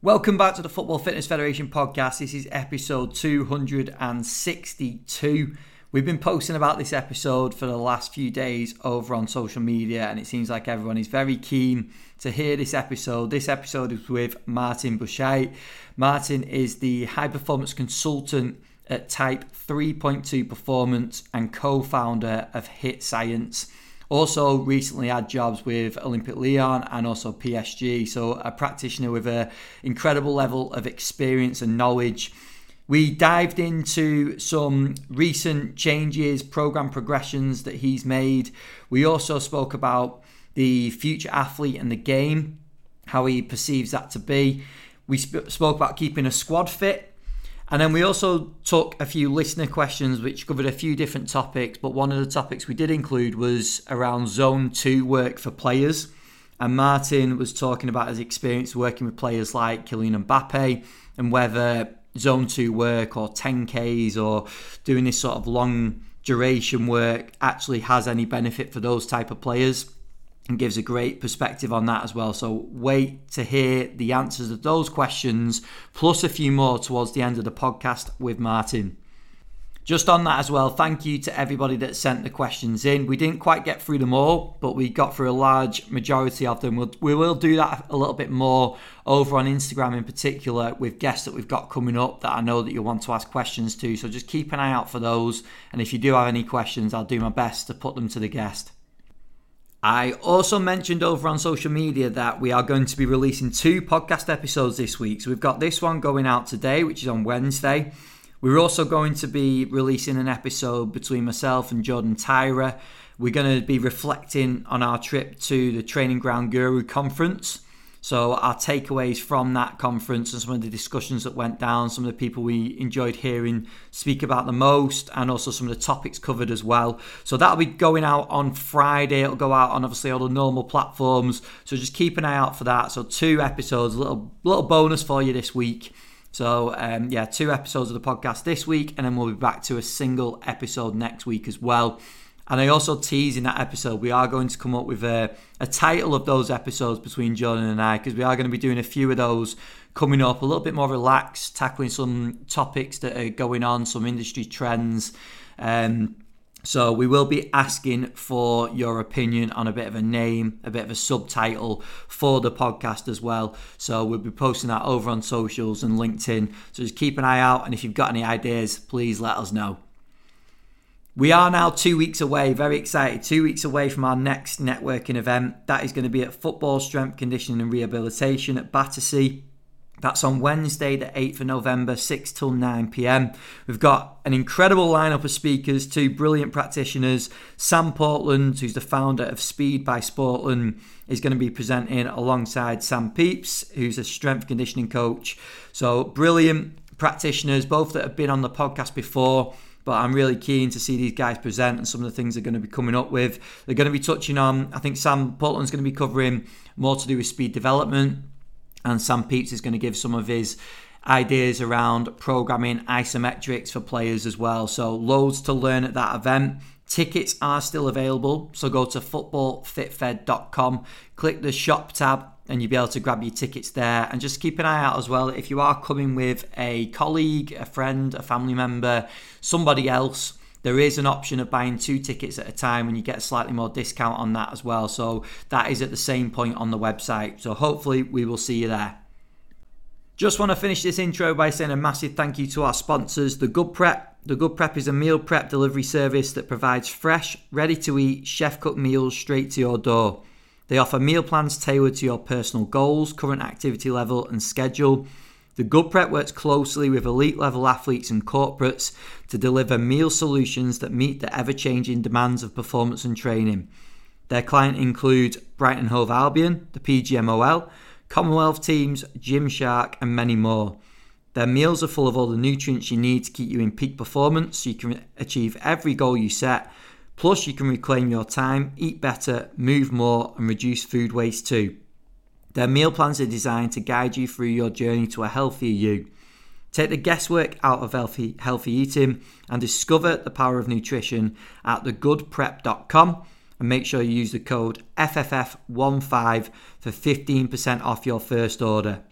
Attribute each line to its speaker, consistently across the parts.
Speaker 1: Welcome back to the Football Fitness Federation podcast. This is episode 262. We've been posting about this episode for the last few days over on social media, and it seems like everyone is very keen to hear this episode. This episode is with Martin Buchheit. Martin is the high performance consultant at Type 3.2 Performance and co founder of HIITScience. Also, recently had jobs with Olympic Lyon and also PSG. So, a practitioner with an incredible level of experience and knowledge. We dived into some recent changes, program progressions that he's made. We also spoke about the future athlete and the game, how he perceives that to be. We sp- spoke about keeping a squad fit and then we also took a few listener questions which covered a few different topics, but one of the topics we did include was around zone two work for players. And Martin was talking about his experience working with players like Kylian Mbappe and whether zone two work or 10Ks or doing this sort of long duration work actually has any benefit for those type of players and gives a great perspective on that as well. So wait to hear the answers of those questions, plus a few more towards the end of the podcast with Martin. Just on that as well, thank you to everybody that sent the questions in. We didn't quite get through them all, but we got through a large majority of them. We'll, we will do that a little bit more over on Instagram in particular with guests that we've got coming up that I know that you'll want to ask questions to. So just keep an eye out for those. And if you do have any questions, I'll do my best to put them to the guest. I also mentioned over on social media that we are going to be releasing two podcast episodes this week. So we've got this one going out today, which is on Wednesday. We're also going to be releasing an episode between myself and Jordan Tyra. We're going to be reflecting on our trip to the Training Ground Guru conference. So, our takeaways from that conference and some of the discussions that went down, some of the people we enjoyed hearing speak about the most, and also some of the topics covered as well. So, that'll be going out on Friday. It'll go out on obviously all the normal platforms. So, just keep an eye out for that. So, two episodes, a little, little bonus for you this week. So, um, yeah, two episodes of the podcast this week, and then we'll be back to a single episode next week as well. And I also tease in that episode, we are going to come up with a, a title of those episodes between Jordan and I, because we are going to be doing a few of those coming up, a little bit more relaxed, tackling some topics that are going on, some industry trends. Um, so we will be asking for your opinion on a bit of a name, a bit of a subtitle for the podcast as well. So we'll be posting that over on socials and LinkedIn. So just keep an eye out, and if you've got any ideas, please let us know. We are now two weeks away, very excited, two weeks away from our next networking event. That is going to be at Football Strength Conditioning and Rehabilitation at Battersea. That's on Wednesday, the 8th of November, 6 till 9 pm. We've got an incredible lineup of speakers, two brilliant practitioners. Sam Portland, who's the founder of Speed by Sportland, is going to be presenting alongside Sam Peeps, who's a strength conditioning coach. So, brilliant practitioners, both that have been on the podcast before but I'm really keen to see these guys present and some of the things they're going to be coming up with. They're going to be touching on, I think Sam Portland's going to be covering more to do with speed development, and Sam Peeps is going to give some of his ideas around programming isometrics for players as well. So, loads to learn at that event. Tickets are still available, so go to footballfitfed.com, click the shop tab, and you'll be able to grab your tickets there. And just keep an eye out as well if you are coming with a colleague, a friend, a family member, somebody else. There is an option of buying two tickets at a time and you get a slightly more discount on that as well. So that is at the same point on the website. So hopefully we will see you there. Just want to finish this intro by saying a massive thank you to our sponsors, The Good Prep. The Good Prep is a meal prep delivery service that provides fresh, ready to eat, chef cooked meals straight to your door. They offer meal plans tailored to your personal goals, current activity level, and schedule. The Good Prep works closely with elite level athletes and corporates to deliver meal solutions that meet the ever changing demands of performance and training. Their client includes Brighton Hove Albion, the PGMOL, Commonwealth teams, Gymshark, and many more. Their meals are full of all the nutrients you need to keep you in peak performance so you can achieve every goal you set Plus, you can reclaim your time, eat better, move more, and reduce food waste too. Their meal plans are designed to guide you through your journey to a healthier you. Take the guesswork out of healthy, healthy eating and discover the power of nutrition at thegoodprep.com and make sure you use the code FFF15 for 15% off your first order.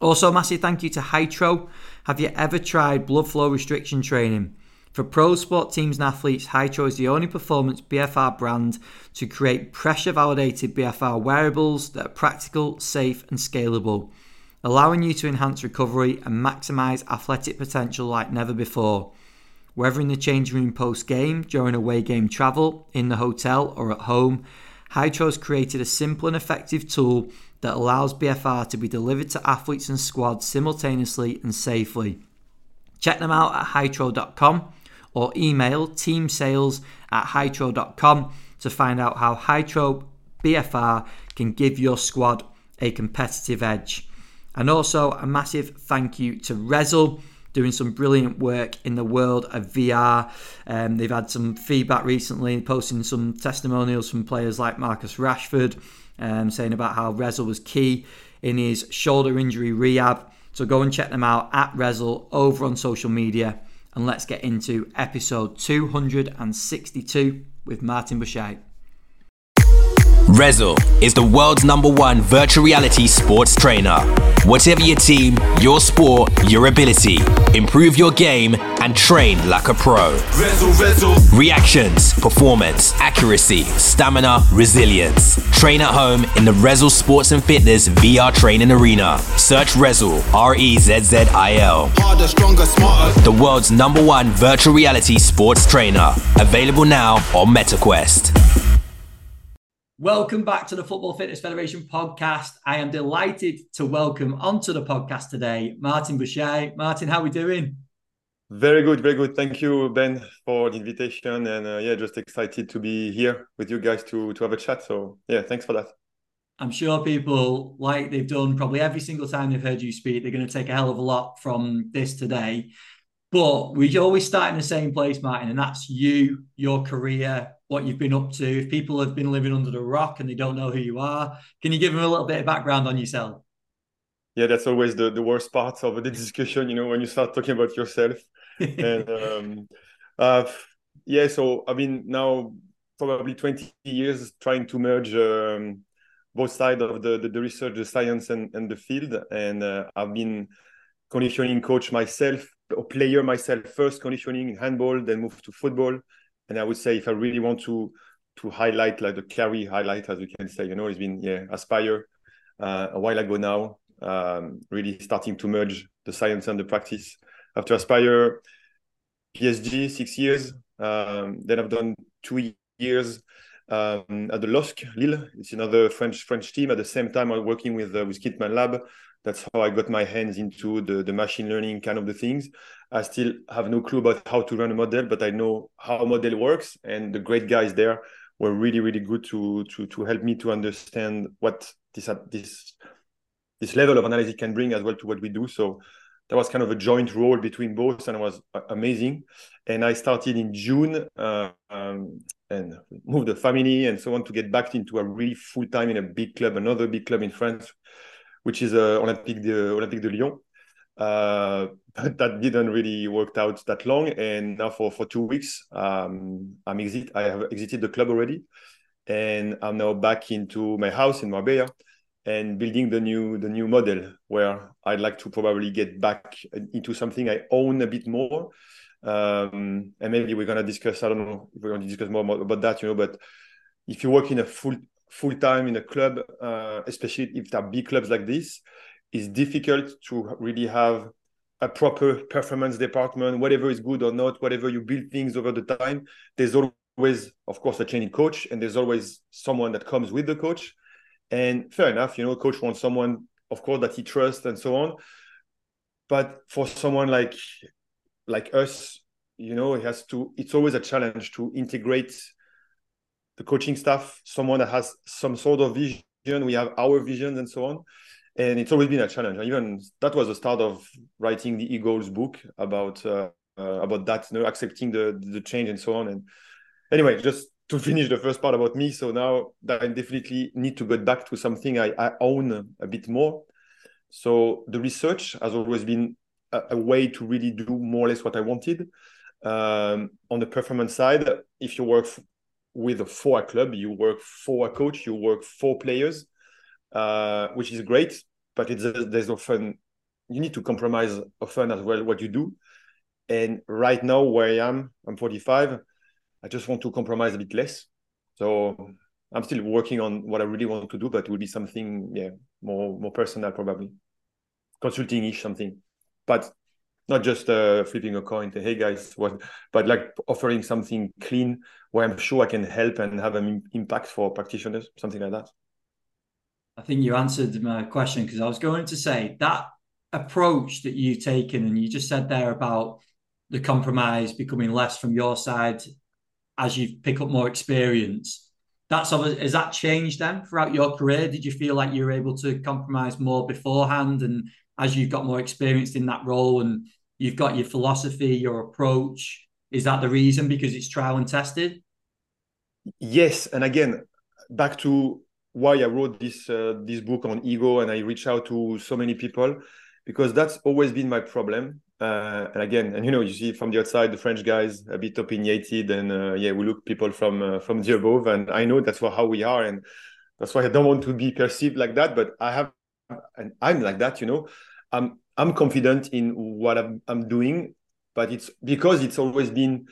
Speaker 1: Also, massive thank you to Hytro. Have you ever tried blood flow restriction training? For pro sport teams and athletes, Hytro is the only performance BFR brand to create pressure validated BFR wearables that are practical, safe, and scalable, allowing you to enhance recovery and maximize athletic potential like never before. Whether in the changing room post game, during away game travel, in the hotel, or at home, Hytro has created a simple and effective tool that allows BFR to be delivered to athletes and squads simultaneously and safely. Check them out at hytro.com or email teamsales at hytro.com to find out how Hytro BFR can give your squad a competitive edge. And also a massive thank you to Rezzil doing some brilliant work in the world of VR. Um, they've had some feedback recently, posting some testimonials from players like Marcus Rashford, um, saying about how Rezzil was key in his shoulder injury rehab. So go and check them out at Rezzil over on social media. And let's get into episode 262 with Martin Buchheit.
Speaker 2: Rezzil is the world's number one virtual reality sports trainer. Whatever your team, your sport, your ability, improve your game and train like a pro. Rezzil, Rezzil. Reactions, performance, accuracy, stamina, resilience. Train at home in the Rezzil Sports and Fitness VR training arena. Search Rezzil, R E Z Z I L. Harder, stronger, smarter. The world's number one virtual reality sports trainer. Available now on MetaQuest.
Speaker 1: Welcome back to the Football Fitness Federation podcast. I am delighted to welcome onto the podcast today Martin Buchheit. Martin, how are we doing?
Speaker 3: Very good, very good. Thank you, Ben, for the invitation, and uh, yeah, just excited to be here with you guys to to have a chat. So yeah, thanks for that.
Speaker 1: I'm sure people, like they've done probably every single time they've heard you speak, they're going to take a hell of a lot from this today. But we always start in the same place, Martin, and that's you, your career, what you've been up to. If people have been living under the rock and they don't know who you are, can you give them a little bit of background on yourself?
Speaker 3: Yeah, that's always the, the worst part of the discussion, you know, when you start talking about yourself. and um, uh, yeah, so I've been now probably 20 years trying to merge um, both sides of the, the, the, research, the science, and, and the field. And uh, I've been conditioning coach myself, or player myself first, conditioning handball, then moved to football and I would say if I really want to to highlight like the carry highlight, as we can say, you know, it's been yeah Aspire uh, a while ago now, um, really starting to merge the science and the practice. After Aspire, PSG six years. Um, then I've done two years um, at the LOSC Lille. It's another French French team. At the same time, I'm working with uh, with Kitman Lab. That's how I got my hands into the the machine learning kind of the things. I still have no clue about how to run a model, but I know how a model works, and the great guys there were really, really good to to to help me to understand what this this this level of analysis can bring as well to what we do. So that was kind of a joint role between both, and it was amazing. And I started in June uh, um, and moved the family and so on to get back into a really full time in a big club, another big club in France, which is uh, Olympique de Olympique de Lyon. Uh, but that didn't really work out that long. And now for, for two weeks, um, I'm exit. I have exited the club already, and I'm now back into my house in Marbella and building the new the new model where I'd like to probably get back into something I own a bit more. Um, and maybe we're gonna discuss. I don't know if we're gonna discuss more about that, you know. But if you work in a full full time in a club, uh, especially if there are big clubs like this, it's difficult to really have a proper performance department, whatever is good or not, whatever you build things over the time. There's always, of course, a training coach, and there's always someone that comes with the coach. And fair enough, you know, coach wants someone, of course, that he trusts and so on. But for someone like like us, you know, it has to. It's always a challenge to integrate the coaching staff, someone that has some sort of vision. We have our visions and so on and it's always been a challenge. Even that was the start of writing the Eagles book about uh, uh, about that, you know, accepting the the change and so on. And anyway, just to finish the first part about me. So now that I definitely need to get back to something I, I own a bit more. So the research has always been a, a way to really do more or less what I wanted. Um, on the performance side, if you work with a a club, you work for a coach, you work for players, uh, which is great but it's there's often you need to compromise often as well what you do. And right now, where I am, I'm 45. I just want to compromise a bit less. So I'm still working on what I really want to do, but it will be something, yeah, more more personal probably, consulting-ish something, but not just uh, flipping a coin. To, hey guys, what? But like offering something clean where I'm sure I can help and have an impact for practitioners, something like that.
Speaker 1: I think you answered my question because I was going to say that approach that you've taken, and you just said there about the compromise becoming less from your side as you pick up more experience. That's has that changed then throughout your career? Did you feel like you were able to compromise more beforehand, and as you've got more experience in that role, and you've got your philosophy, your approach, is that the reason because it's trial and tested?
Speaker 3: Yes, and again, back to why I wrote this uh, this book on ego and I reach out to so many people because that's always been my problem. Uh, and again, and you know, you see from the outside, the French guys a bit opinionated, and uh, yeah, we look people from uh, from the above, and I know that's what, how we are, and that's why I don't want to be perceived like that. But I have, and I'm like that, you know. I'm I'm confident in what I'm, I'm doing, but it's because it's always been,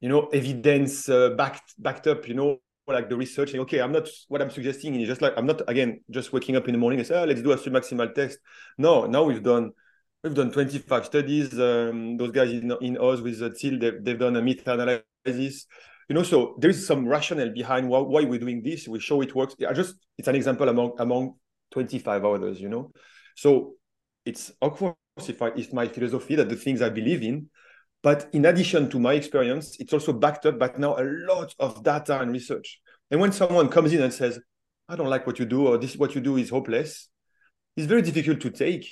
Speaker 3: you know, evidence uh, backed backed up, you know, like the research okay i'm not what i'm suggesting is just like i'm not again just waking up in the morning and say oh, let's do a submaximal test. No now we've done we've done 25 studies um, those guys in, in oz with the till they've, they've done a meta-analysis. You know so there is some rationale behind why, why we're doing this. We show it works. I just it's an example among among 25 others you know? So it's of course if I, it's my philosophy that the things i believe in but in addition to my experience, it's also backed up by now a lot of data and research. And when someone comes in and says, I don't like what you do, or this what you do is hopeless, it's very difficult to take.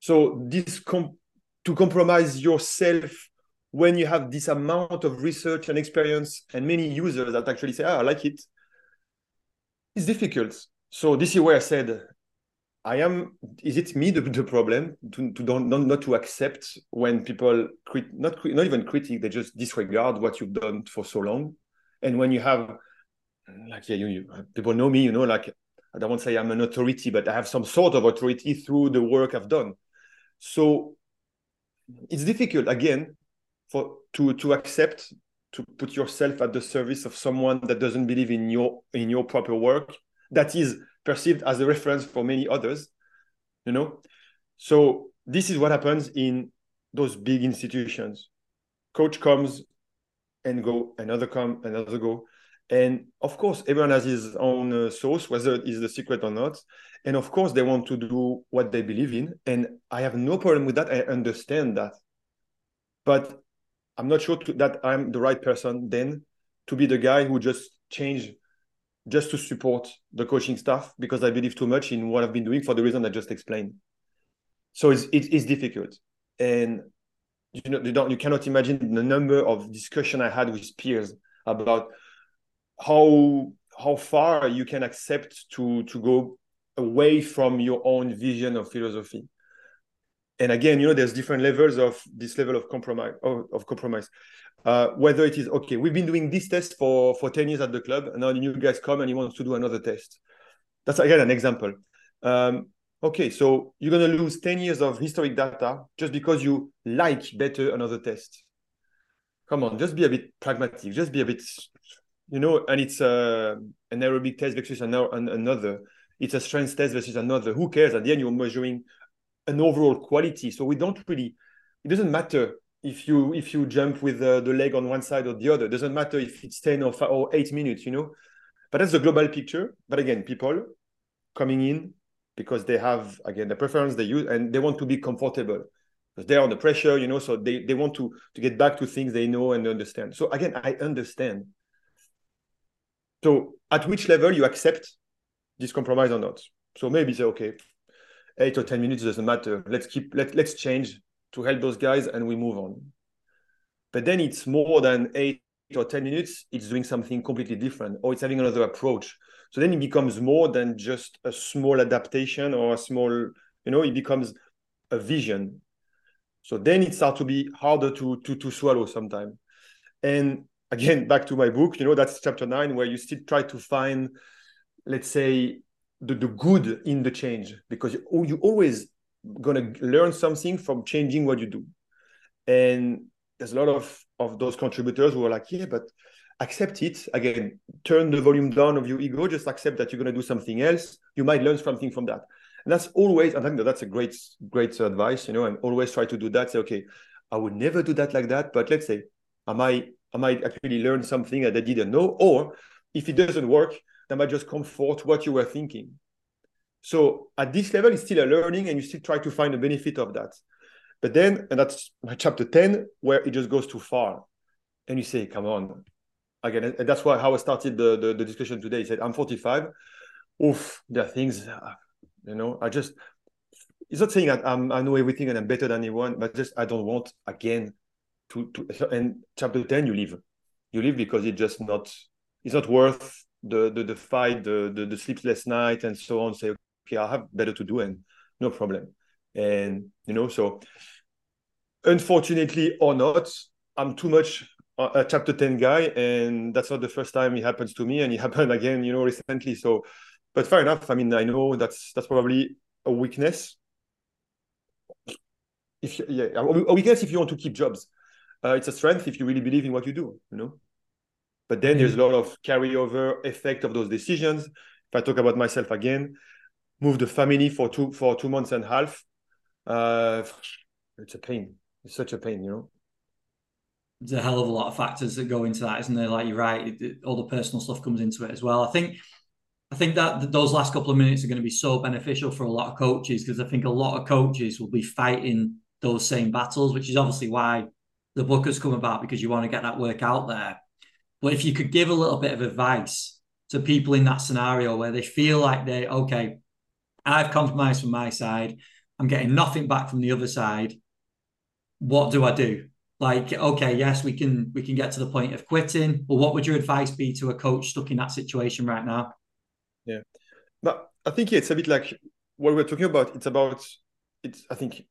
Speaker 3: So this com- to compromise yourself when you have this amount of research and experience and many users that actually say, oh, I like it, it's difficult. So this is where I said I am. Is it me the, the problem to, to don't, not, not to accept when people crit, not not even critique they just disregard what you've done for so long, and when you have like yeah you, you people know me you know like I don't want to say I'm an authority but I have some sort of authority through the work I've done, so it's difficult again for to to accept to put yourself at the service of someone that doesn't believe in your in your proper work that is perceived as a reference for many others you know? So this is what happens in those big institutions. Coach comes and go another come another go. And of course everyone has his own uh, source whether it is the secret or not. And of course they want to do what they believe in. And i have no problem with that. I understand that. But i'm not sure to, that i'm the right person then to be the guy who just change just to support the coaching staff because I believe too much in what I've been doing for the reason I just explained. So it's it, it's difficult, and you know you don't you cannot imagine the number of discussion I had with peers about how how far you can accept to to go away from your own vision of philosophy and again you know there's different levels of this level of compromise of, of compromise. Uh, whether it is okay we've been doing this test for for 10 years at the club and now the new guys come and he wants to do another test. That's again an example. Um, okay so you're going to lose 10 years of historic data just because you like better another test. Come on just be a bit pragmatic just be a bit you know and it's uh, an aerobic test versus another. It's a strength test versus another. Who cares? At the end you're measuring an overall quality. So we don't really. It doesn't matter if you if you jump with uh, the leg on one side or the other. It doesn't matter if it's ten or five, or eight minutes. You know, but that's the global picture. But again, people coming in because they have again the preference they use and they want to be comfortable because they're under pressure. You know, so they they want to to get back to things they know and understand. So again, I understand. So at which level you accept this compromise or not? So maybe say, okay, eight or 10 minutes doesn't matter. Let's keep, let, let's change to help those guys and we move on. But then it's more than eight or 10 minutes, it's doing something completely different or it's having another approach. So then it becomes more than just a small adaptation or a small, you know, it becomes a vision. So then it starts to be harder to, to, to swallow sometimes. And again, back to my book, you know, that's chapter nine, where you still try to find, let's say, the, the good in the change because you, you always gonna learn something from changing what you do. And there's a lot of of those contributors who are like, yeah, but accept it. Again turn the volume down of your ego. Just accept that you're going to do something else. You might learn something from that. And that's always i think that that's a great great advice you know and always try to do that. Say okay i would never do that like that but let's say am i might i might actually learn something that i didn't know? Or if it doesn't work that might just comfort what you were thinking so at this level it's still a learning and you still try to find a benefit of that but then and that's my chapter 10 where it just goes too far and you say come on again, and that's why how I started the, the, the discussion today. He said, I'm 45. Oof, there are things, you know, I just, it's not saying I, I'm, I know everything and I'm better than anyone, but just I don't want again to, to and chapter 10, you leave. You leave because it's just not, it's not worth the, the, the fight, the, the, the sleepless night and so on. Say, okay, I have better to do and no problem. And, you know, so unfortunately or not, I'm too much a chapter 10 guy and that's not the first time it happens to me and it happened again you know recently so but fair enough i mean i know that's that's probably a weakness if yeah a weakness if you want to keep jobs uh, it's a strength if you really believe in what you do you know but then mm-hmm. there's a lot of carryover effect of those decisions if i talk about myself again move the family for two for two months and a half uh it's a pain it's such a pain you know
Speaker 1: there's a hell of a lot of factors that go into that, isn't there? Like you're right, all the personal stuff comes into it as well. I think, I think that those last couple of minutes are going to be so beneficial for a lot of coaches because I think a lot of coaches will be fighting those same battles, which is obviously why the book has come about because you want to get that work out there. But if you could give a little bit of advice to people in that scenario where they feel like they, okay, I've compromised from my side, I'm getting nothing back from the other side. What do I do? like okay yes we can we can get to the point of quitting but what would your advice be to a coach stuck in that situation right now
Speaker 3: yeah but i think it's a bit like what we're talking about it's about it's i think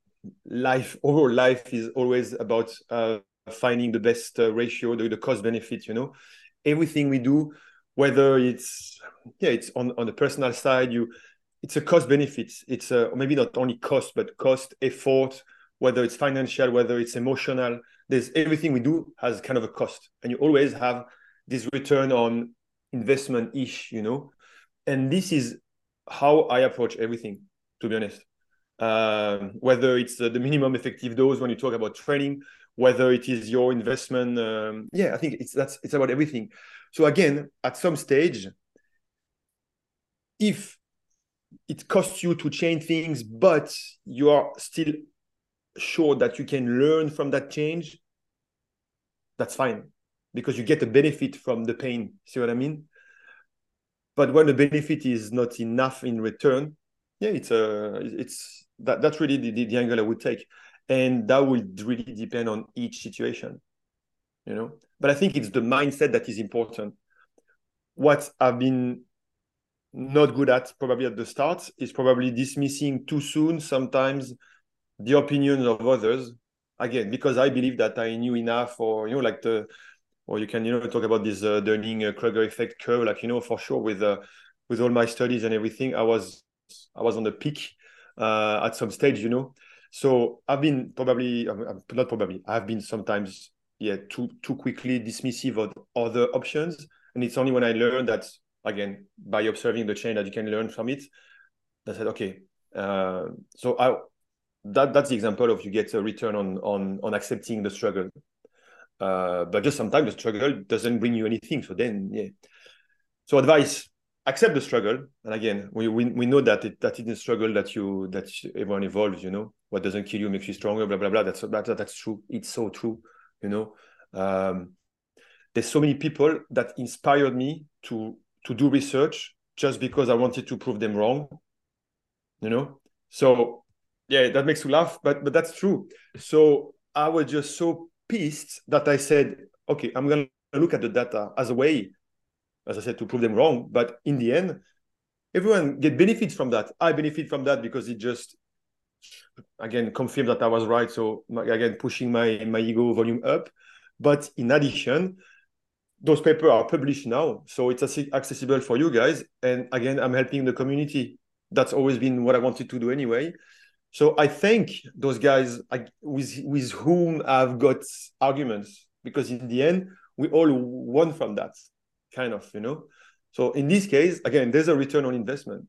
Speaker 3: life overall life is always about uh, finding the best uh, ratio the, the cost benefit you know. Everything we do whether it's yeah it's on on the personal side you it's a cost benefit. it's a, maybe not only cost but cost effort whether it's financial whether it's emotional. There's everything we do has kind of a cost and you always have this return on investment ish you know. And this is how i approach everything to be honest. Um, whether it's uh, the minimum effective dose when you talk about training whether it is your investment um, yeah i think it's that's it's about everything so again at some stage if it costs you to change things but you are still sure that you can learn from that change, that's fine because you get a benefit from the pain. See what I mean? But when the benefit is not enough in return, yeah, it's a it's that that's really the, the angle I would take, and that will really depend on each situation, you know. But I think it's the mindset that is important. What I've been not good at probably at the start is probably dismissing too soon sometimes the opinions of others again because i believe that i knew enough or you know like the or you can you know talk about this uh, dunning uh, kruger effect curve like you know for sure with uh, with all my studies and everything i was i was on the peak uh, at some stage you know so i've been probably not probably i've been sometimes yeah too too quickly dismissive of other options and it's only when i learned that again by observing the chain that you can learn from it i said okay uh, so i that that's the example of you get a return on on on accepting the struggle. Uh, but just sometimes the struggle doesn't bring you anything. So then, yeah. So advice: accept the struggle. And again, we we, we know that it, that it's a struggle that you that everyone evolves. You know, what doesn't kill you makes you stronger. Blah blah blah. That's that, that's true. It's so true. You know, um, there's so many people that inspired me to to do research just because I wanted to prove them wrong. You know, so yeah, that makes you laugh, but but that's true. So I was just so pissed that I said, okay, I'm gonna look at the data as a way, as I said, to prove them wrong. But in the end, everyone get benefits from that. I benefit from that because it just again confirmed that I was right. So again, pushing my my ego volume up. But in addition, those papers are published now, so it's accessible for you guys. And again, I'm helping the community. That's always been what I wanted to do anyway So I think those guys with with whom I've got arguments because in the end we all won from that kind of, you know. So in this case, again, there's a return on investment.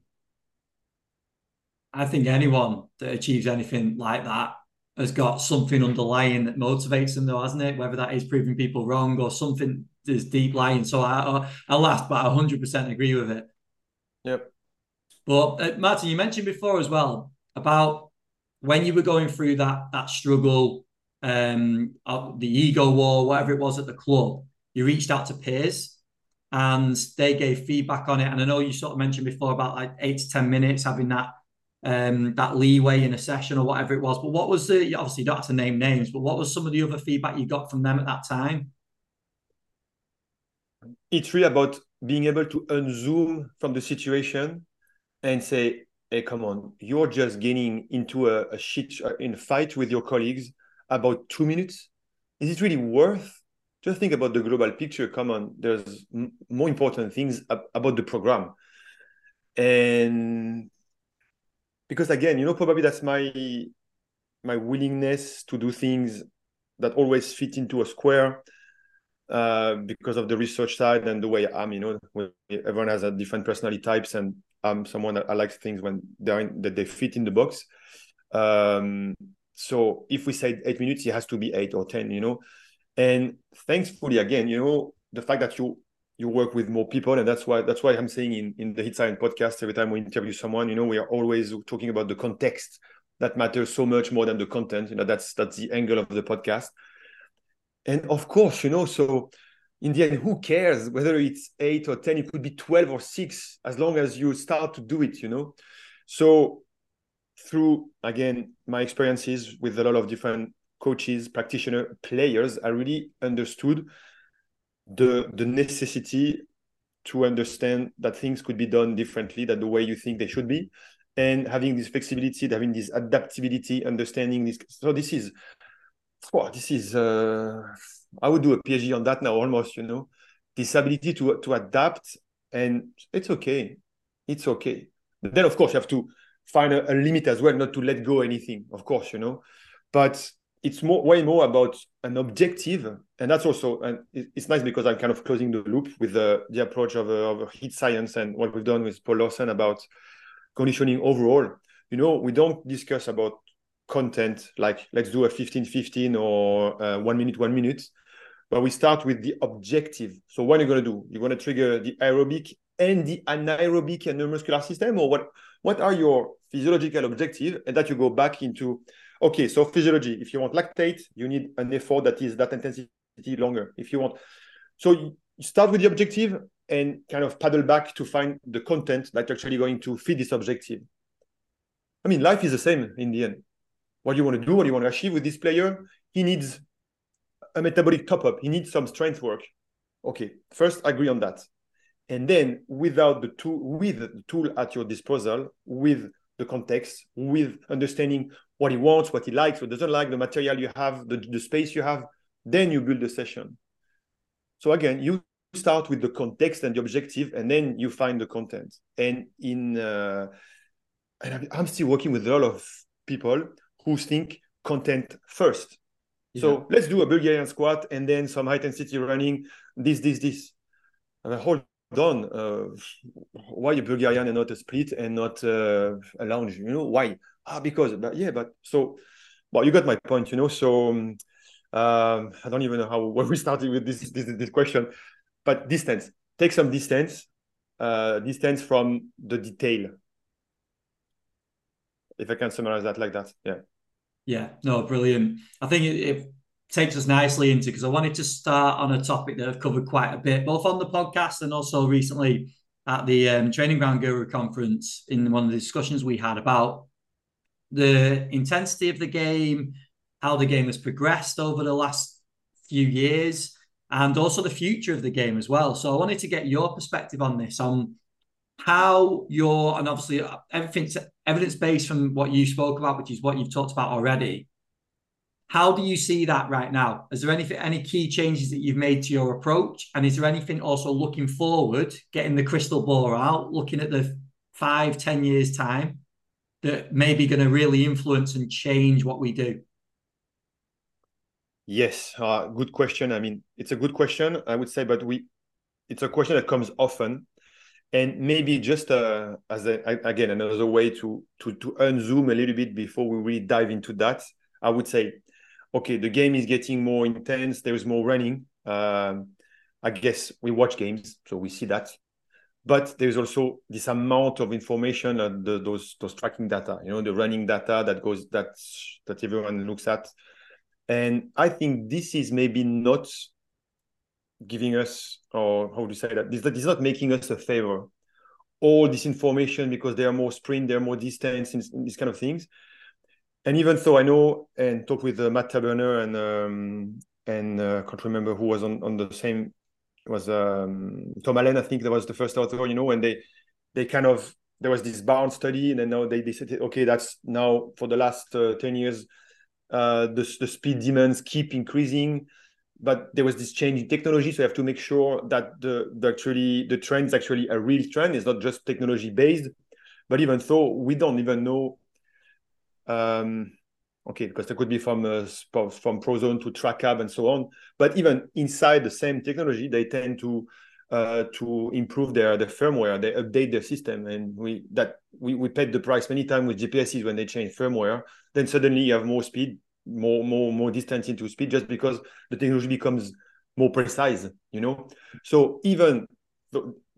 Speaker 1: I think anyone that achieves anything like that has got something underlying that motivates them, though, hasn't it? Whether that is proving people wrong or something that's deep lying. So I, I laugh, but I 100% agree with it.
Speaker 3: Yep.
Speaker 1: But uh, Martin, you mentioned before as well about when you were going through that that struggle, um, the ego war, whatever it was at the club. You reached out to peers and they gave feedback on it. And I know you sort of mentioned before about like eight to ten minutes having that um, that leeway in a session or whatever it was. But what was the obviously you don't have to name names, but what was some of the other feedback you got from them at that time?
Speaker 3: It's really about being able to unzoom from the situation and say, "Hey, come on, you're just getting into a, a shit uh, in a fight with your colleagues about two minutes. Is it really worth just think about the global picture. Come on, there's m- more important things ab- about the program, and because again, you know, probably that's my my willingness to do things that always fit into a square uh, because of the research side and the way I'm. You know, everyone has a different personality types, and I'm someone that I like things when they're in, that they fit in the box. Um, so if we say eight minutes, it has to be eight or ten. You know, and thankfully, again, you know, the fact that you you work with more people, and that's why that's why I'm saying in in the HIITScience podcast, every time we interview someone, you know, we are always talking about the context that matters so much more than the content. You know, that's that's the angle of the podcast. And of course, you know, so in the end, who cares whether it's eight or ten? It could be twelve or six, as long as you start to do it. You know, so through again my experiences with a lot of different coaches, practitioners, players, I really understood the the necessity to understand that things could be done differently than the way you think they should be. And having this flexibility having this adaptability understanding this so this is oh, this is uh, i would do a phd on that now almost you know. This ability to to adapt and it's okay. It's okay. But then of course you have to find a, a limit as well not to let go anything of course you know. But it's more way more about an objective and that's also and it's nice because i'm kind of closing the loop with the, the approach of, of HIITScience and what we've done with Paul Laursen about conditioning overall. You know we don't discuss about content like let's do a 15 15 or uh, one minute one minute but we start with the objective. So what are you going to do? You're going to trigger the aerobic and the anaerobic and neuromuscular system or what what are your physiological objective and that you go back into Okay, so physiology. If you want lactate, you need an effort that is that intensity longer. If you want, so you start with the objective and kind of paddle back to find the content that's actually going to fit this objective. I mean, life is the same in the end. What you want to do? What you want to achieve with this player? He needs a metabolic top up. He needs some strength work. Okay, first agree on that, and then without the tool, with the tool at your disposal, with the context, with understanding what he wants, what he likes, what doesn't like, the material you have, the, the space you have, then you build the session. So again, you start with the context and the objective, and then you find the content. And in uh, and I'm still working with a lot of people who think content first. Yeah. So let's do a Bulgarian squat and then some high intensity running. This, this, this. And I hold on. Uh, why a Bulgarian and not a split and not uh, a lounge? You know why? Ah because but yeah but so well you got my point you know so um, um i don't even know how where we started with this this, this question but distance. Take some distance uh distance from the detail. If i can summarize that like that yeah.
Speaker 1: Yeah no brilliant. I think it, it takes us nicely into because i wanted to start on a topic that i've covered quite a bit both on the podcast and also recently at the um, training ground guru conference in one of the discussions we had about the intensity of the game, how the game has progressed over the last few years, and also the future of the game as well. So I wanted to get your perspective on this, on how your and obviously uh, everything's evidence based from what you spoke about, which is what you've talked about already. How do you see that right now? Is there anything, any key changes that you've made to your approach? And is there anything also looking forward, getting the crystal ball out, looking at the five, ten years time? That may be going to really influence and change what we do?
Speaker 3: Yes, uh, good question. I mean, it's a good question, I would say, but we, it's a question that comes often, and maybe just uh, as a, again another way to to to unzoom a little bit before we really dive into that. I would say, okay, the game is getting more intense. There is more running. Um, I guess we watch games, so we see that. But there is also this amount of information and the, those those tracking data, you know, the running data that goes that that everyone looks at and I think this is maybe not giving us, or how do you say that? This, is not making us a favor. All this information because they are more sprint, they're more distance, and these kind of things. And even though I know and talk with uh, Matt Taberner and um, and uh, can't remember who was on, on the same was um, Tom Allen, I think that was the first author, you know, and they they kind of there was this bound study, and then now they, said, okay, that's now for the last uh, 10 years, uh, the, the speed demands keep increasing but there was this change in technology so you have to make sure that the, the actually the trend is actually a real trend it's not just technology based but even so we don't even know um, okay because there could be from uh, from prozone to Tracab and so on. But even inside the same technology they tend to uh, to improve their their firmware. They update their system. And we that we, we paid the price many times with gps's when they change firmware. Then suddenly you have more speed more more more distance into speed just because the technology becomes more precise you know? So even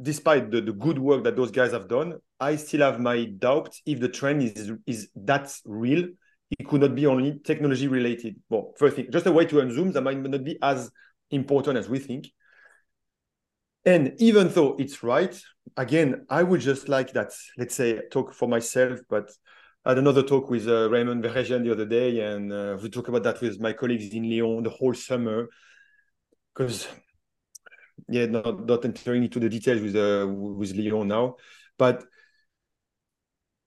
Speaker 3: despite the, the good work that those guys have done i still have my doubts if the trend is is that real it could not be only technology related well first thing just a way to unzoom that might not be as important as we think and even though it's right again i would just like that let's say talk for myself but I had another talk with uh, Raymond Verheijen the other day, and uh, we talk about that with my colleagues in Lyon the whole summer. Because, yeah, not, not entering into the details with uh, with Lyon now, but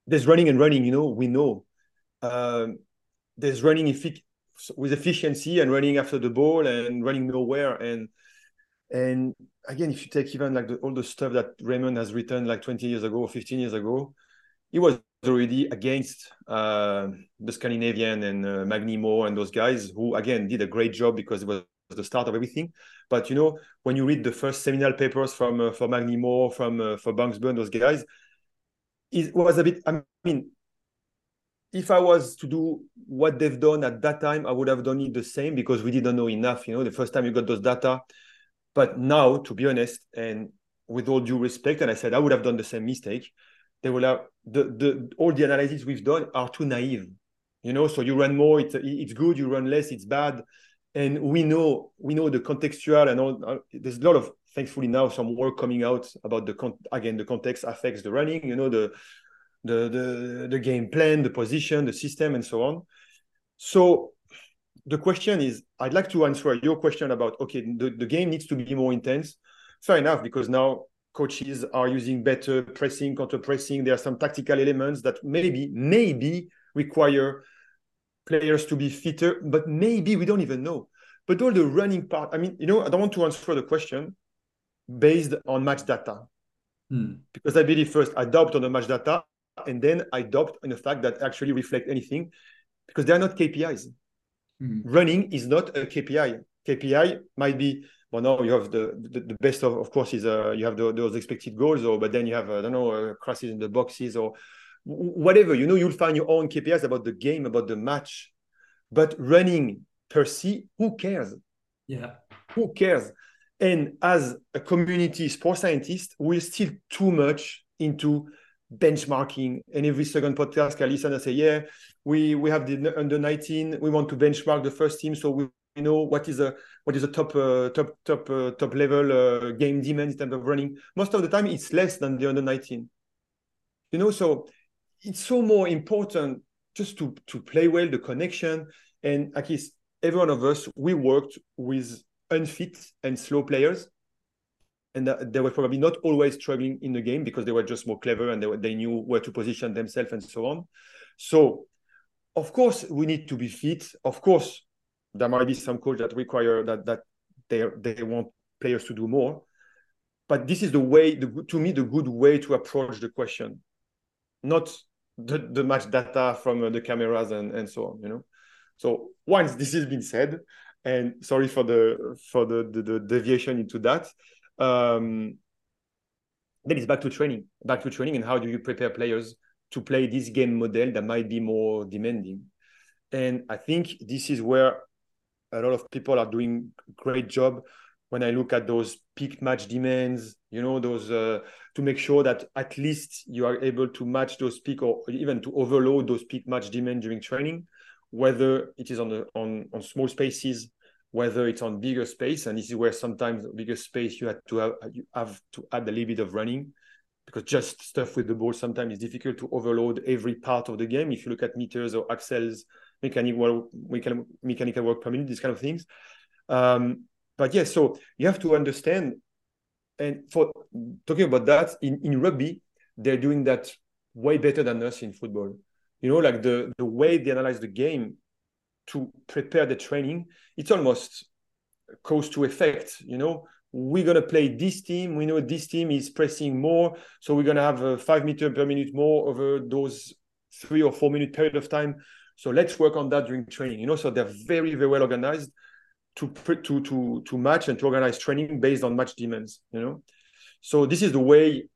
Speaker 3: there's running and running. You know, we know um, there's running effic- with efficiency and running after the ball and running nowhere. And and again, if you take even like the, all the stuff that Raymond has written like 20 years ago, 15 years ago, he was already against uh, the Scandinavian and uh, Magni Mohr and those guys who again did a great job because it was the start of everything. But you know, when you read the first seminal papers from uh, for Magni Mohr, from uh, for Bangsbo, those guys, it was a bit. I mean, if I was to do what they've done at that time, I would have done it the same because we didn't know enough. You know, the first time you got those data, but now, to be honest, and with all due respect, and I said I would have done the same mistake they will have the, the all the analysis we've done are too naive you know so you run more it's it's good you run less it's bad and we know we know the contextual and all uh, there's a lot of thankfully now some work coming out about the con- again the context affects the running you know the the the the game plan the position the system and so on so the question is i'd like to answer your question about okay the, the game needs to be more intense fair enough because now coaches are using better pressing, counter pressing. There are some tactical elements that maybe, maybe require players to be fitter, but maybe we don't even know. But all the running part, I mean, you know, I don't want to answer the question based on match data. Hmm. Because I believe first I doubt on the match data, and then I doubt on the fact that actually reflect anything because they are not KPIs. Hmm. Running is not a KPI. KPI might be well, no, you have the the, the best of, of course, is uh, you have the, those expected goals, or but then you have uh, I don't know uh, crosses in the boxes or whatever. You know, you'll find your own KPIs about the game, about the match, but running per se, who cares?
Speaker 1: Yeah,
Speaker 3: who cares? And as a community sports scientist, we're still too much into benchmarking. And every second podcast, I listen and say, yeah, we we have the under 19, we want to benchmark the first team, so we know what is a what is a top uh, top top uh, top level uh, game demand in terms of running. Most of the time, it's less than the under 19. You know, so it's so more important just to to play well the connection and at least every one of us we worked with unfit and slow players and they were probably not always struggling in the game because they were just more clever and they, were, they knew where to position themselves and so on. So of course we need to be fit. Of course there might be some coach that require that that they they want players to do more. But this is the way the, to me the good way to approach the question. Not the, the match data from uh, the cameras and, and so on, you know. So once this has been said, and sorry for the for the the, the deviation into that, um, then it's back to training, back to training, and how do you prepare players to play this game model that might be more demanding? And I think this is where a lot of people are doing great job when I look at those peak match demands, you know, those uh, to make sure that at least you are able to match those peak or even to overload those peak match demand during training, whether it is on the on on small spaces, whether it's on bigger space, and this is where sometimes bigger space you have to have you have to add a little bit of running because just stuff with the ball sometimes is difficult to overload every part of the game. If you look at meters or accels, mechanical mechanical work per minute, these kind of things. Um, but yes, yeah, so you have to understand. And for talking about that, in, in rugby, they're doing that way better than us in football. You know, like the the way they analyze the game to prepare the training, it's almost cause to effect. You know, we're gonna play this team. We know this team is pressing more, so we're gonna have a five meter per minute more over those three or four minute period of time. So let's work on that during training. You know, so they're very very well organized to to to to match and to organize training based on match demands. You know, so this is the way,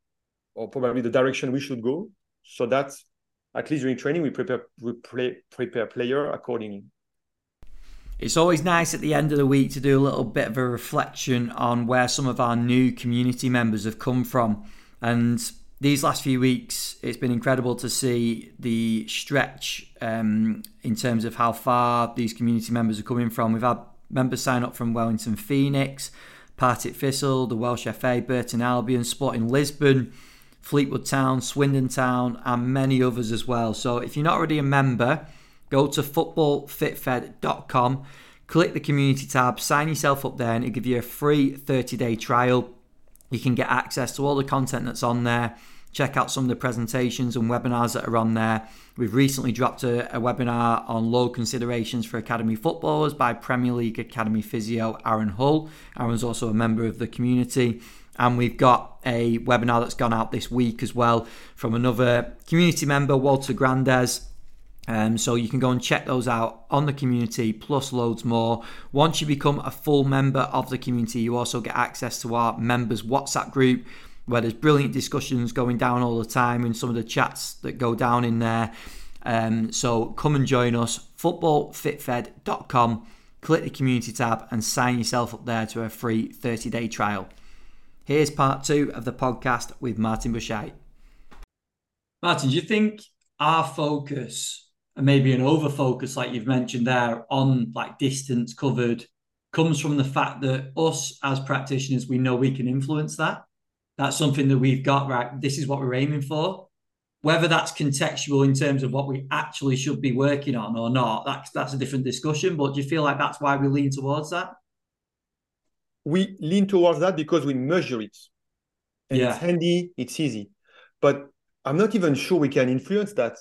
Speaker 3: or probably the direction we should go. So that at least during training we prepare we play, prepare player accordingly.
Speaker 1: It's always nice at the end of the week to do a little bit of a reflection on where some of our new community members have come from. And these last few weeks, it's been incredible to see the stretch um, in terms of how far these community members are coming from. We've had members sign up from Wellington Phoenix, Partick Thistle, the Welsh FA, Burton Albion, Sporting Lisbon, Fleetwood Town, Swindon Town, and many others as well. So if you're not already a member, go to footballfitfed.com, click the community tab, sign yourself up there, and it'll give you a free 30 day trial. You can get access to all the content that's on there. Check out some of the presentations and webinars that are on there. We've recently dropped a, a webinar on low considerations for academy footballers by Premier League Academy physio Aaron Hull. Aaron's also a member of the community. And we've got a webinar that's gone out this week as well from another community member, Walter Grandes um, so you can go and check those out on the community, plus loads more. Once you become a full member of the community, you also get access to our members WhatsApp group, where there's brilliant discussions going down all the time, and some of the chats that go down in there. Um, so come and join us. Footballfitfed.com. Click the community tab and sign yourself up there to a free 30-day trial. Here's part two of the podcast with Martin Buchheit. Martin, do you think our focus maybe an over focus, like you've mentioned there, on like distance covered comes from the fact that us as practitioners, we know we can influence that. That's something that we've got right. This is what we're aiming for. Whether that's contextual in terms of what we actually should be working on or not, that's that's a different discussion. But do you feel like that's why we lean towards that?
Speaker 3: We lean towards that because we measure it. And yeah. it's handy, it's easy. But I'm not even sure we can influence that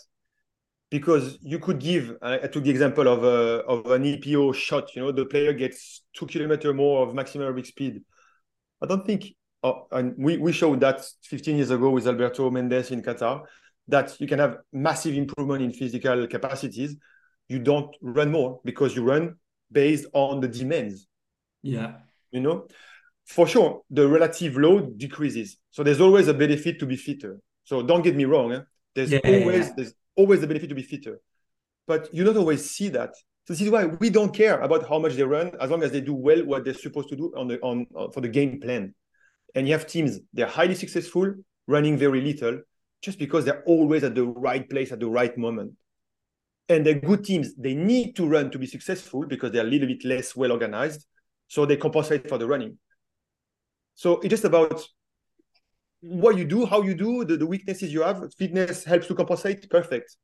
Speaker 3: because you could give I, took the example of a, of an EPO shot you know the player gets two kilometer more of maximum aerobic speed. I don't think oh, and we, we showed that 15 years ago with Alberto Mendez in Qatar that you can have massive improvement in physical capacities. You don't run more because you run based on the demands.
Speaker 1: Yeah.
Speaker 3: You know? For sure the relative load decreases. So there's always a benefit to be fitter. So don't get me wrong eh? there's yeah, always yeah. there's always the benefit to be fitter. But you don't always see that. So this is why we don't care about how much they run as long as they do well what they're supposed to do on the on, on for the game plan. And you have teams they're highly successful running very little just because they're always at the right place at the right moment. And the good teams they need to run to be successful because they're a little bit less well organized, so they compensate for the running. So it's just about what you do, how you do, the, the weaknesses you have. Fitness helps to compensate, perfect,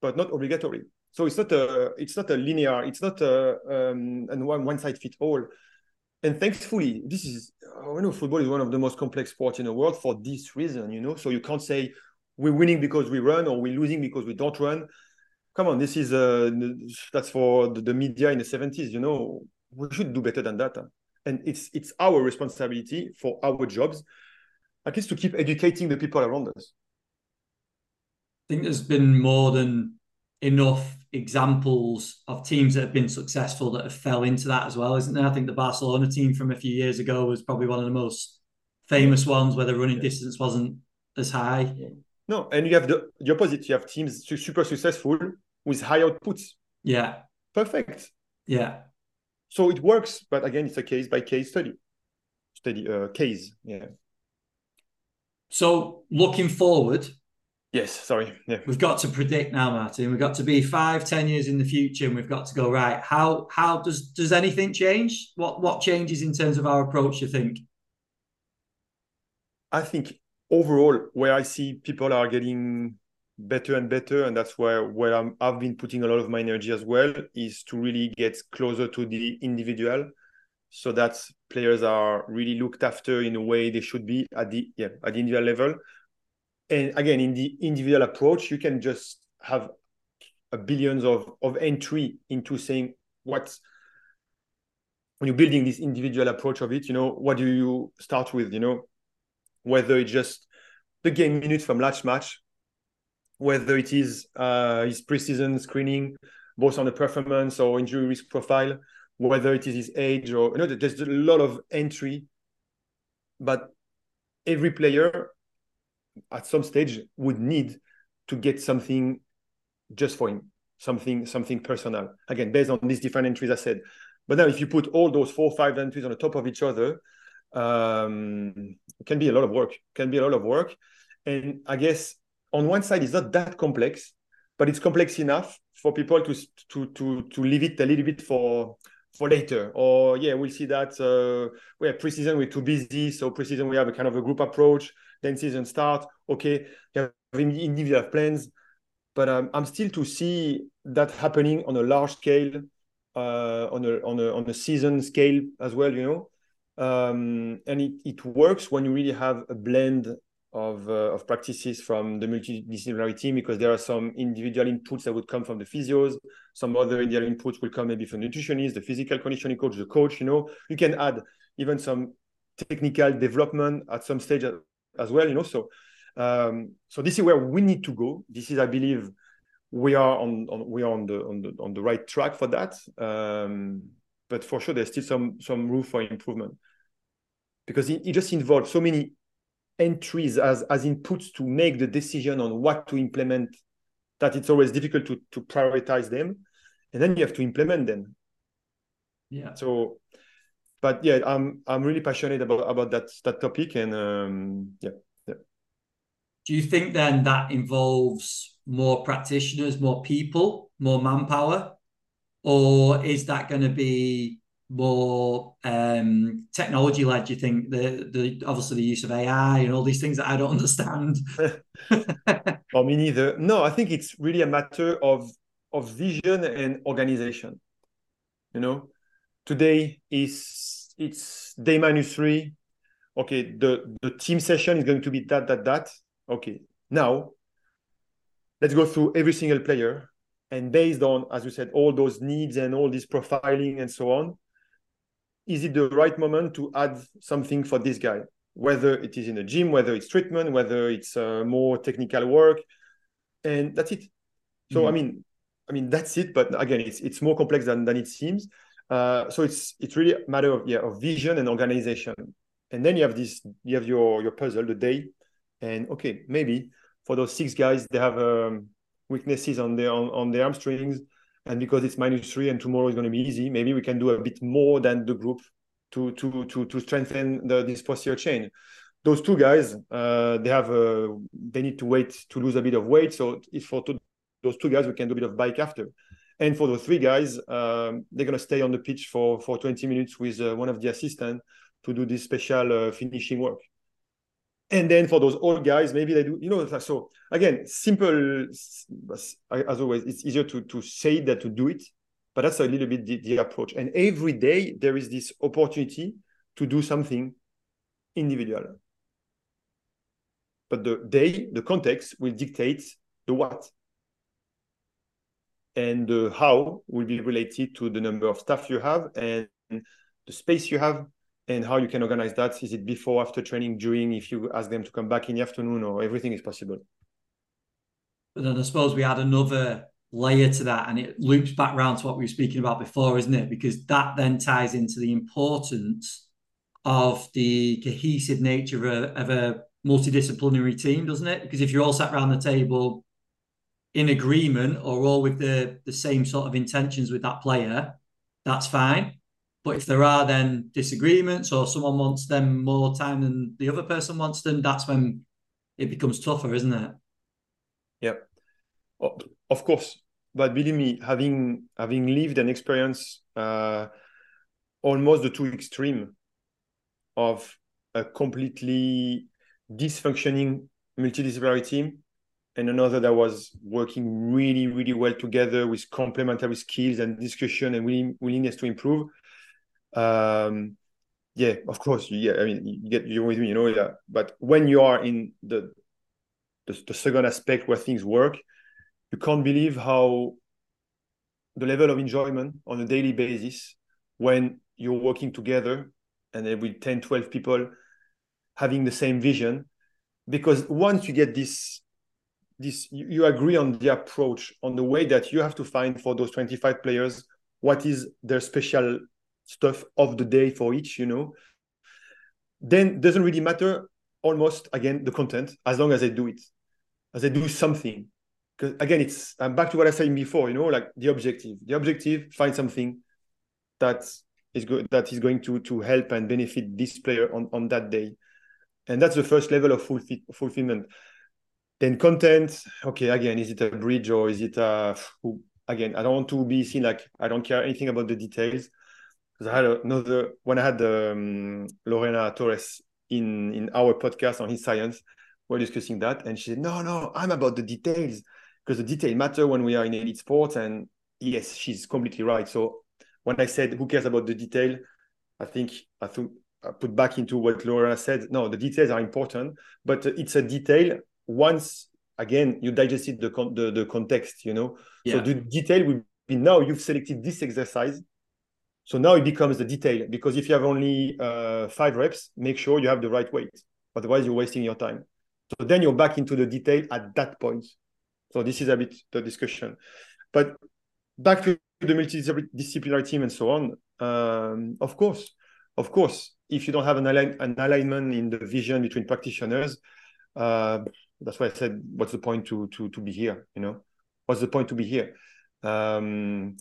Speaker 3: but not obligatory. So it's not a it's not a linear, it's not a um, and one one size fit all. And thankfully, this is I know football is one of the most complex sports in the world for this reason, you know. So you can't say we're winning because we run or we're losing because we don't run. Come on, this is uh that's for the, the media in the 70s, you know. We should do better than that. And it's it's our responsibility for our jobs at least to keep educating the people around us.
Speaker 1: I think there's been more than enough examples of teams that have been successful that have fell into that as well, isn't there? I think the Barcelona team from a few years ago was probably one of the most famous ones where the running distance wasn't as high.
Speaker 3: No, and you have the, the opposite. You have teams super successful with high outputs.
Speaker 1: Yeah.
Speaker 3: Perfect.
Speaker 1: Yeah.
Speaker 3: So it works, but again, it's a case by case study. Study uh, case. Yeah.
Speaker 1: So looking forward,
Speaker 3: Yes, sorry. Yeah.
Speaker 1: We've got to predict now, Martin. We've got to be five, ten years in the future, and we've got to go right. How how does does anything change? What what changes in terms of our approach? You think?
Speaker 3: I think overall, where I see people are getting better and better, and that's where where I'm, I've been putting a lot of my energy as well, is to really get closer to the individual, so that players are really looked after in a way they should be at the yeah at the individual level. And again in the individual approach you can just have a billions of of entry into saying what's when you're building this individual approach of it you know what do you start with you know? Whether it's just the game minutes from last match whether it is uh, his preseason screening both on the performance or injury risk profile whether it is his age or you know there's a lot of entry but every player at some stage would need to get something just for him, something something personal. Again, based on these different entries I said. But now, if you put all those four five entries on the top of each other, um, can be a lot of work. Can be a lot of work, and I guess on one side it's not that complex, but it's complex enough for people to to to to leave it a little bit for for later. Or yeah, we'll see that uh, we have preseason we're too busy, so preseason we have a kind of a group approach then season start. Okay, you have individual plans, but um, I'm still to see that happening on a large scale, uh, on a on a on a season scale as well. You know, um, and it it works when you really have a blend of uh, of practices from the multidisciplinary team because there are some individual inputs that would come from the physios, some other individual inputs will come maybe from nutritionists the physical conditioning coach, the coach. You know, you can add even some technical development at some stage as well, you know. So um, so this is where we need to go. This is, I believe, we are on, on we are on the on the on the right track for that. Um, but for sure, there's still some some room for improvement because it, it just involves so many entries as as inputs to make the decision on what to implement that it's always difficult to to prioritize them. And then you have to implement them.
Speaker 1: Yeah.
Speaker 3: So but yeah, I'm I'm really passionate about about that that topic, and um, yeah, yeah.
Speaker 1: Do you think then that involves more practitioners, more people, more manpower, or is that going to be more um, technology led? Do you think the the obviously the use of AI and all these things that I don't understand?
Speaker 3: or me neither. No, I think it's really a matter of of vision and organization. You know, today is it's day minus three. Okay, the, the team session is going to be that, that, that. Okay, now let's go through every single player. And based on, as you said, all those needs and all this profiling and so on, is it the right moment to add something for this guy? Whether it is in a gym, whether it's treatment, whether it's uh, more technical work, and that's it. So mm-hmm. I mean, I mean that's it. But again, it's it's more complex than than it seems. Uh, so it's it's really a matter of yeah of vision and organization. And then you have this you have your your puzzle the day, and okay maybe for those six guys they have um, weaknesses on their on, on their hamstrings, and because it's minus three and tomorrow is going to be easy, maybe we can do a bit more than the group to to to to strengthen the this posterior chain. Those two guys, uh, they have uh, they need to wait to lose a bit of weight. So if for two, those two guys we can do a bit of bike after. And for the three guys, um, they're going to stay on the pitch for, for 20 minutes with uh, one of the assistants to do this special uh, finishing work. And then for those old guys, maybe they do, you know, so again, simple, as always, it's easier to, to say than to do it, but that's a little bit the, the approach. And every day there is this opportunity to do something individual. But the day, the context will dictate the what and the how will be related to the number of staff you have and the space you have and how you can organize that is it before after training during if you ask them to come back in the afternoon or everything is possible
Speaker 1: But then I suppose we add another layer to that, and it loops back around to what we were speaking about before, isn't it? Because that then ties into the importance of the cohesive nature of a, of a multidisciplinary team, doesn't it? Because if you're all sat around the table in agreement or all with the the same sort of intentions with that player, that's fine. But if there are then disagreements or someone wants them more time than the other person wants them, that's when it becomes tougher, isn't it?
Speaker 3: Yeah, of course. But believe me, having having lived and experienced uh, almost the two extreme of a completely dysfunctioning multidisciplinary team and another that was working really, really well together with complementary skills and discussion and willing, willingness to improve. Um, yeah, of course, yeah. I mean, you get you with me, you know. Yeah, but when you are in the, the the second aspect where things work, you can't believe how the level of enjoyment on a daily basis when you're working together and then with 10 12 people having the same vision because once you get this this you, you agree on the approach on the way that you have to find for those 25 players what is their special stuff of the day for each you know. Then doesn't really matter almost again the content as long as they do it as they do something. Because again it's i'm back to what i said before you know like the objective. The objective find something that is good that is going to to help and benefit this player on on that day. And that's the first level of fulfill, fulfillment. Then content okay again is it a bridge or is it a again i don't want to be seen like i don't care anything about the details because i had another when i had um, lorena torres in in our podcast on HIIT Science we're discussing that and she said no no i'm about the details because the detail matter when we are in elite sports and yes she's completely right so when i said who cares about the detail i think i think I put back into what Laura said. No, the details are important, but it's a detail. Once again, you digested the con- the, the context, you know. Yeah. So the detail will be now you've selected this exercise. So now it becomes the detail because if you have only uh, five reps, make sure you have the right weight. Otherwise, you're wasting your time. So then you're back into the detail at that point. So this is a bit the discussion. But back to the multidisciplinary team and so on. Um, of course, of course, if you don't have an, align- an alignment in the vision between practitioners, uh, that's why I said, what's the point to to to be here? You know, what's the point to be here? Um,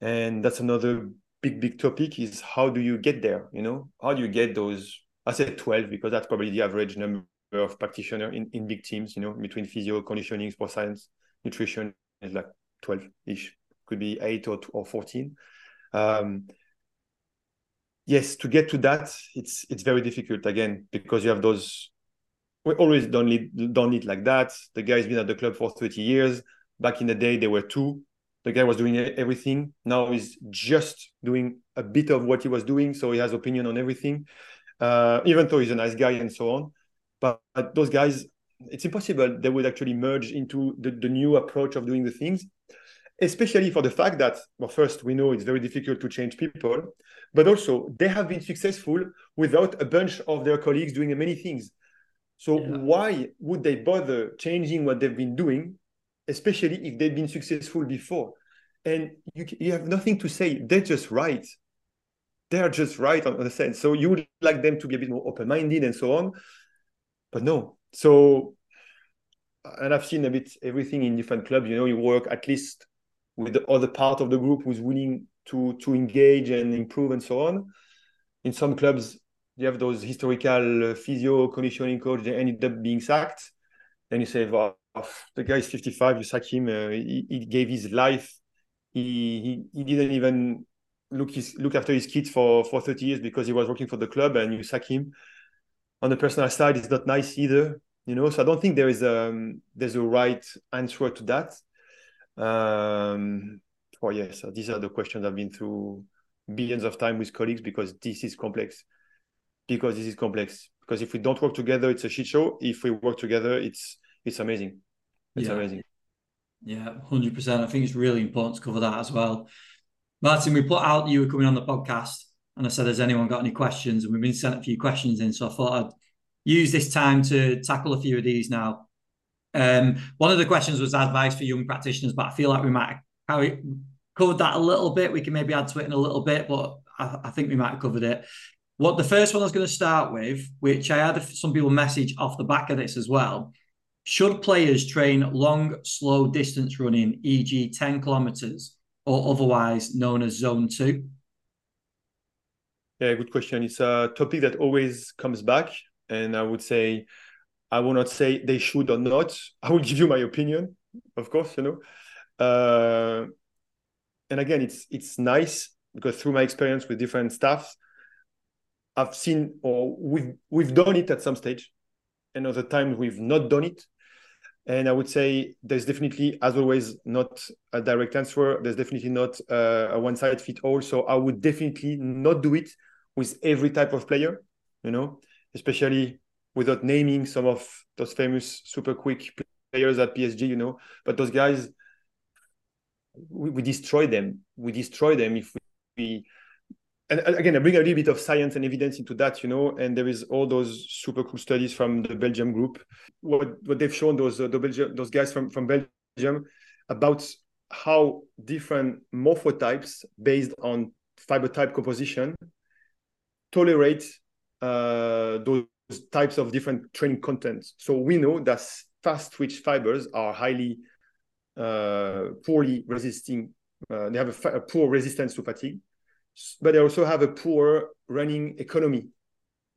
Speaker 3: and that's another big big topic is how do you get there? You know, how do you get those? I said twelve because that's probably the average number of practitioner in, in big teams. You know, between physio, conditioning, sports science, nutrition is like twelve ish. Could be eight or or fourteen. Um, yes, to get to that, it's it's very difficult again because you have those. We always don't need don't need like that. The guy's been at the club for thirty years. Back in the day, there were two. The guy was doing everything. Now he's just doing a bit of what he was doing, so he has opinion on everything. Uh, even though he's a nice guy and so on, but, but those guys, it's impossible they would actually merge into the, the new approach of doing the things especially for the fact that, well, first, we know it's very difficult to change people, but also they have been successful without a bunch of their colleagues doing many things. So yeah. why would they bother changing what they've been doing, especially if they've been successful before? And you, you have nothing to say. They're just right. They're just right on, the sense. So you would like them to be a bit more open-minded and so on, but no. So, and I've seen a bit everything in different clubs. You know, you work at least with the other part of the group who's willing to to engage and improve and so on. In some clubs, you have those historical physio conditioning coach. They ended up being sacked. Then you say, well, the guy is 55. You sack him. Uh, he, he, gave his life. He, he he didn't even look his look after his kids for for 30 years because he was working for the club, and you sack him. On the personal side, it's not nice either. You know, so I don't think there is a um, there's a right answer to that. Um, oh yes, these are the questions I've been through billions of times with colleagues because this is complex. Because this is complex. Because if we don't work together, it's a shit show. If we work together, it's it's amazing. It's
Speaker 1: yeah.
Speaker 3: amazing.
Speaker 1: Yeah, hundred percent. I think it's really important to cover that as well. Martin, we put out you were coming on the podcast, and I said, "Has anyone got any questions?" And we've been sent a few questions in, so I thought I'd use this time to tackle a few of these now Um, one of the questions was advice for young practitioners, but I feel like we might have covered that a little bit. We can maybe add to it in a little bit, but I, I think we might have covered it. What the first one I was going to start with, which I had some people message off the back of this as well. Should players train long, slow distance running, e.g., 10 kilometers, or otherwise known as zone two?
Speaker 3: Yeah, good question. It's a topic that always comes back. And I would say, I will not say they should or not. I will give you my opinion, of course, you know. Uh, and again, it's it's nice because through my experience with different staffs, I've seen or we've we've done it at some stage, and other times we've not done it. And I would say there's definitely, as always, not a direct answer. There's definitely not uh, a one size fit all. So I would definitely not do it with every type of player, you know, especially without naming some of those famous super quick players at PSG, you know. But those guys, we, we destroy them. We destroy them if we and again, I bring a little bit of science and evidence into that, you know, and there is all those super cool studies from the Belgium group. What what they've shown those uh, the Belgium, those guys from from Belgium about how different morphotypes based on fiber type composition tolerate uh, those types of different training contents. So we know that fast twitch fibers are highly uh, poorly resisting. Uh, they have a, a poor resistance to fatigue but they also have a poor running economy.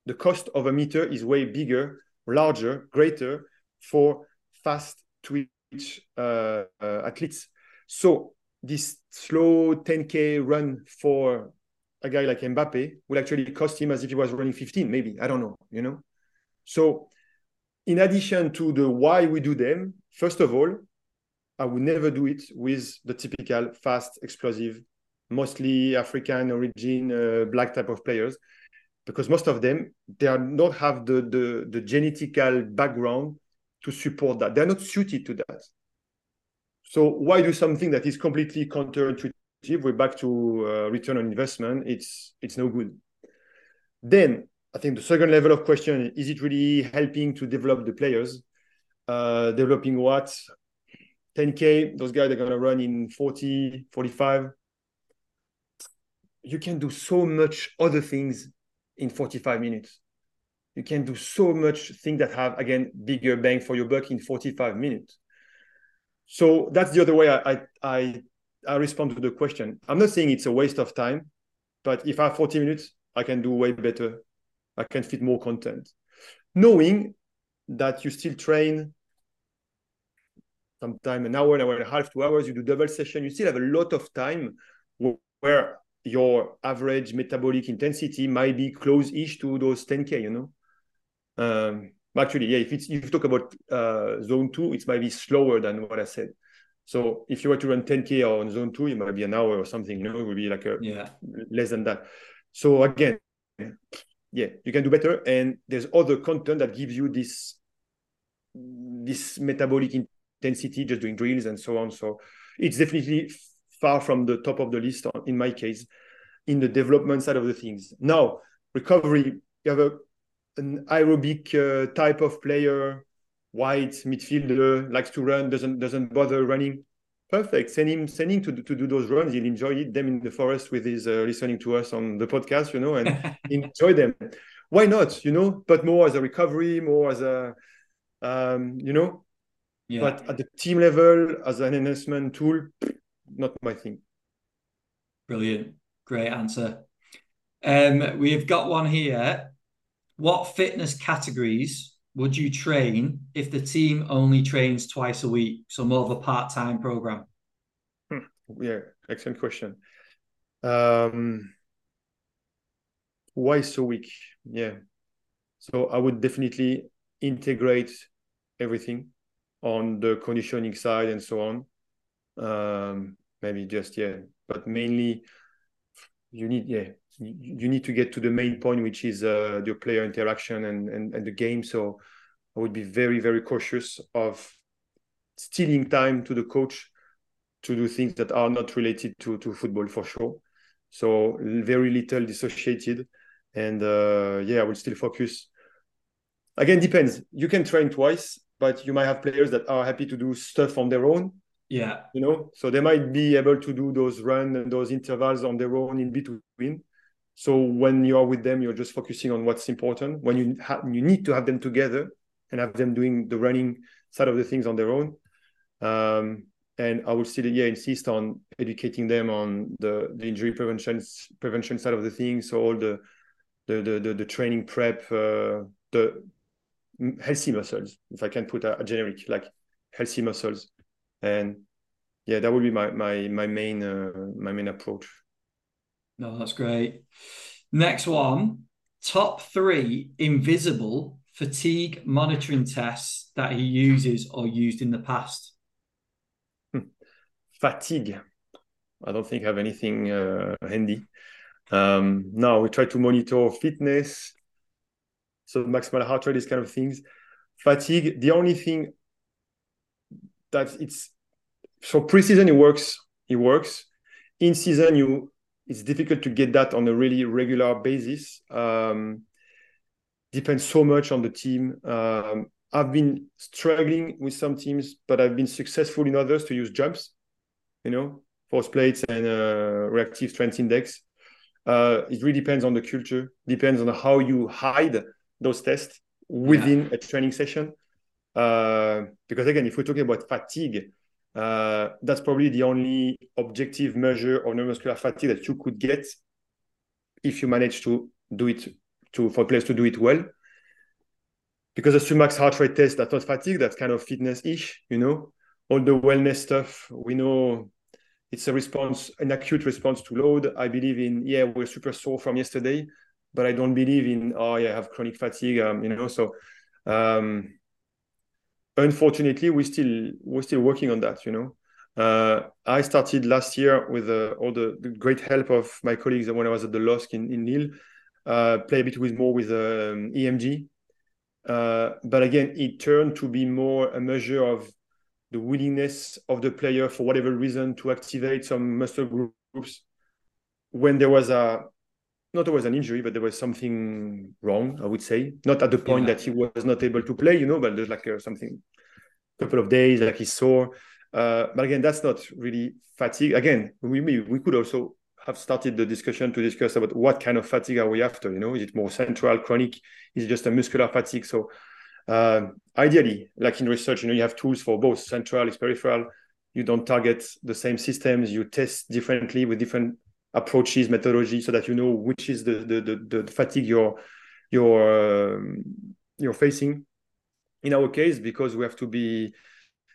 Speaker 3: The cost of a meter is way bigger, larger, greater for fast twitch uh, uh, athletes. So this slow 10k run for a guy like Mbappe will actually cost him as if he was running 15, maybe. I don't know, you know. So in addition to the why we do them, first of all, I would never do it with the typical fast, explosive mostly African origin, uh, black type of players, because most of them they are not have the the the genetical background to support that. They're not suited to that. So why do something that is completely counterintuitive? We're back to uh, return on investment. It's it's no good. Then I think the second level of question is it really helping to develop the players? Uh, developing what? 10K, those guys are going to run in 40, 45 you can do so much other things in 45 minutes. You can do so much things that have again bigger bang for your buck in 45 minutes. So that's the other way I, I I I respond to the question. I'm not saying it's a waste of time, but if I have 40 minutes, I can do way better. I can fit more content. Knowing that you still train sometime an hour, an hour and a half, two hours, you do double session, you still have a lot of time where your average metabolic intensity might be close-ish to those 10k you know? Um, actually yeah if it's if you talk about uh, zone 2 it might be slower than what i said. So if you were to run 10k on zone 2 it might be an hour or something you know it would be like a
Speaker 1: yeah.
Speaker 3: less than that. So again yeah you can do better. And there's other content that gives you this this metabolic intensity just doing drills and so on. So it's definitely far from the top of the list in my case in the development side of the things. Now recovery you have a, an aerobic uh, type of player white midfielder likes to run doesn't doesn't bother running. Perfect. Send him send him to, to do those runs. He'll enjoy it. Them in the forest with his uh, listening to us on the podcast you know and enjoy them. Why not you know? But more as a recovery more as a um, you know? Yeah. but at the team level as an enhancement tool not my thing.
Speaker 1: Brilliant. Great answer. Um, we've got one here. What fitness categories would you train if the team only trains twice a week? So more of a part-time program.
Speaker 3: Hmm. Yeah, excellent question. Um, twice a week. Yeah. So I would definitely integrate everything on the conditioning side and so on. Um, maybe just yeah but mainly you need yeah you need to get to the main point which is uh, your player interaction and, and and the game. So i would be very very cautious of stealing time to the coach to do things that are not related to to football for sure. So very little dissociated and uh, yeah i will still focus. Again depends. You can train twice but you might have players that are happy to do stuff on their own.
Speaker 1: Yeah.
Speaker 3: You know, so they might be able to do those run and those intervals on their own in between. So when you are with them, you're just focusing on what's important. When you ha- you need to have them together and have them doing the running side of the things on their own. Um, and I would still yeah insist on educating them on the, the injury prevention prevention side of the things. So all the the the the, the training prep, uh, the healthy muscles, if I can put a, a, generic like healthy muscles, and yeah, that would be my my my main uh, my main approach.
Speaker 1: No, that's great. Next one, top three invisible fatigue monitoring tests that he uses or used in the past
Speaker 3: fatigue. I don't think I have anything uh, handy. Um, now we try to monitor fitness, so maximal heart rate, these kind of things. Fatigue. The only thing that it's so preseason it works. It works. In season, you it's difficult to get that on a really regular basis. Um, depends so much on the team. Um, I've been struggling with some teams, but I've been successful in others to use jumps you know, force plates and uh, reactive strength index. Uh, it really depends on the culture, depends on how you hide those tests within yeah. a training session. Uh, because again, if we're talking about fatigue, uh, that's probably the only objective measure of neuromuscular fatigue that you could get if you manage to do it to for players to do it well. Because the submax heart rate test, that's not fatigue, that's kind of fitness-ish, you know all the wellness stuff. We know it's a response, an acute response to load. I believe in, yeah, we're super sore from yesterday, but I don't believe in, oh, yeah, I have chronic fatigue, um, you know. So, um, unfortunately, we still we're still working on that, you know. Uh, I started last year with uh, all the, great help of my colleagues when I was at the LOSC in, in Lille, uh, play a bit with more with um, EMG. Uh, but again, it turned to be more a measure of the willingness of the player for whatever reason to activate some muscle groups when there was a not was an injury but there was something wrong i would say not at the point yeah. that he was not able to play you know but there's like a, something a couple of days like he's sore uh, but again that's not really fatigue again we we could also have started the discussion to discuss about what kind of fatigue are we after you know is it more central chronic is it just a muscular fatigue so uh, ideally, like in research, you know, you have tools for both central, and peripheral. You don't target the same systems. You test differently with different approaches, methodology, so that you know which is the the the, the fatigue you're you're um, you're facing. In our case, because we have to be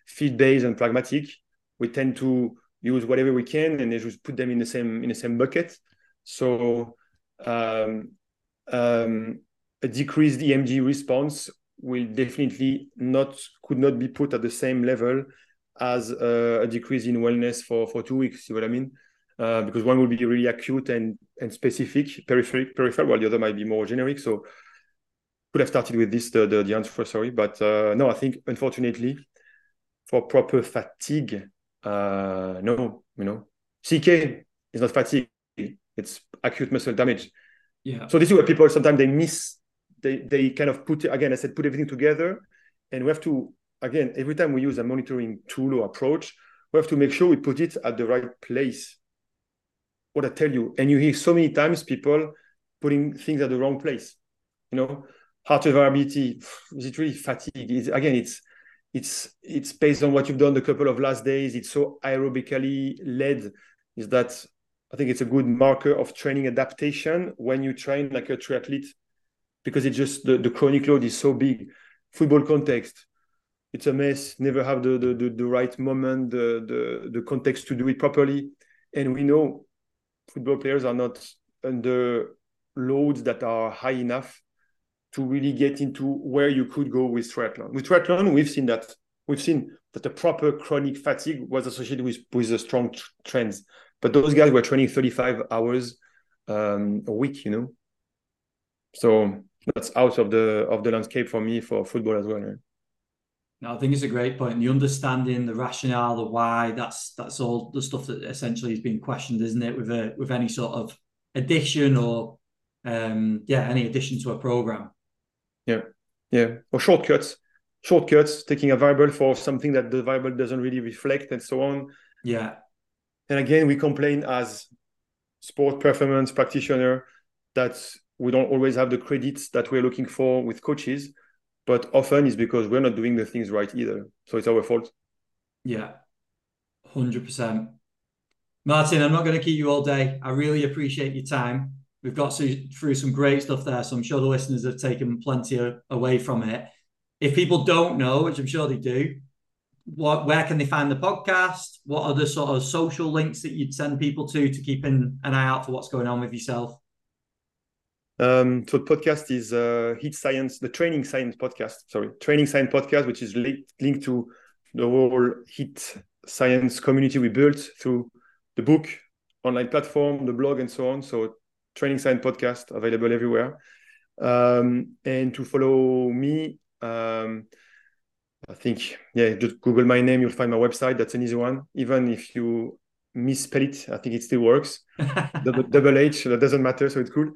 Speaker 3: feed based and pragmatic, we tend to use whatever we can and just put them in the same in the same bucket. So um, um, a decreased EMG response will definitely not could not be put at the same level as uh, a decrease in wellness for for two weeks. See what I mean? Uh, because one will be really acute and and specific, peripheral, peripheral, while the other might be more generic. So could have started with this the the, the answer. Sorry, but uh, no, I think unfortunately for proper fatigue, uh, no, you know, CK is not fatigue; it's acute muscle damage.
Speaker 1: Yeah.
Speaker 3: So this is where people sometimes they miss they they kind of put again i said put everything together and we have to again every time we use a monitoring tool or approach we have to make sure we put it at the right place what i tell you and you hear so many times people putting things at the wrong place you know heart variability is it really fatigue is again it's it's it's based on what you've done the couple of last days it's so aerobically led is that i think it's a good marker of training adaptation when you train like a triathlete because it's just the, the chronic load is so big. Football context, it's a mess. Never have the the, the, the right moment, the, the the context to do it properly. And we know football players are not under loads that are high enough to really get into where you could go with triathlon. With triathlon, we've seen that we've seen that the proper chronic fatigue was associated with with the strong trends. But those guys were training 35 hours um, a week, you know. So that's out of the of the landscape for me for football as well. Yeah.
Speaker 1: No, I think it's a great point. The understanding, the rationale, the why, that's that's all the stuff that essentially is being questioned, isn't it, with a with any sort of addition or um yeah, any addition to a program.
Speaker 3: Yeah. Yeah. Or shortcuts. shortcuts, taking a variable for something that the variable doesn't really reflect, and so on.
Speaker 1: Yeah.
Speaker 3: And again, we complain as sport performance practitioner that we don't always have the credits that we're looking for with coaches, but often it's because we're not doing the things right either. So it's our fault.
Speaker 1: Yeah, hundred percent. Martin, I'm not going to keep you all day. I really appreciate your time. We've got through some great stuff there, so I'm sure the listeners have taken plenty away from it. If people don't know, which I'm sure they do, what where can they find the podcast? What are the sort of social links that you'd send people to to keep an, an eye out for what's going on with yourself?
Speaker 3: Um, so the podcast is uh, HIIT Science, the Training Science podcast. Sorry, Training Science podcast, which is linked linked to the whole HIIT Science community we built through the book, online platform, the blog, and so on. So Training Science podcast available everywhere. Um, and to follow me, um, I think yeah, just Google my name, you'll find my website. That's an easy one. Even if you misspell it, I think it still works. double, double, H, that doesn't matter, so it's cool.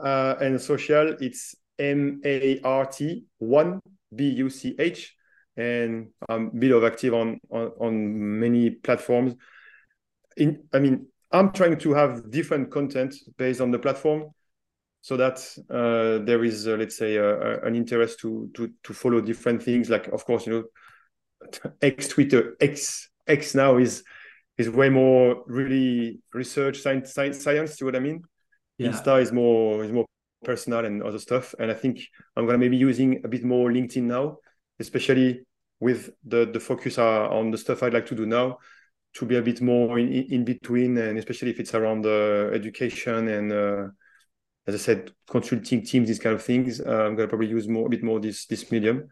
Speaker 3: Uh, and social, it's M A R T one B U C H, and I'm a bit of active on, on on many platforms. In I mean, I'm trying to have different content based on the platform so that uh, there is uh, let's say uh, an interest to to to follow different things like of course you know x twitter x x now is is way more really research science science science see what i mean yeah. insta is more is more personal and other stuff and i think i'm gonna maybe using a bit more linkedin now especially with the the focus on the stuff i'd like to do now to be a bit more in, in between and especially if it's around uh, education and uh, as I said, consulting teams, these kind of things. Uh, I'm gonna probably use more a bit more this this medium.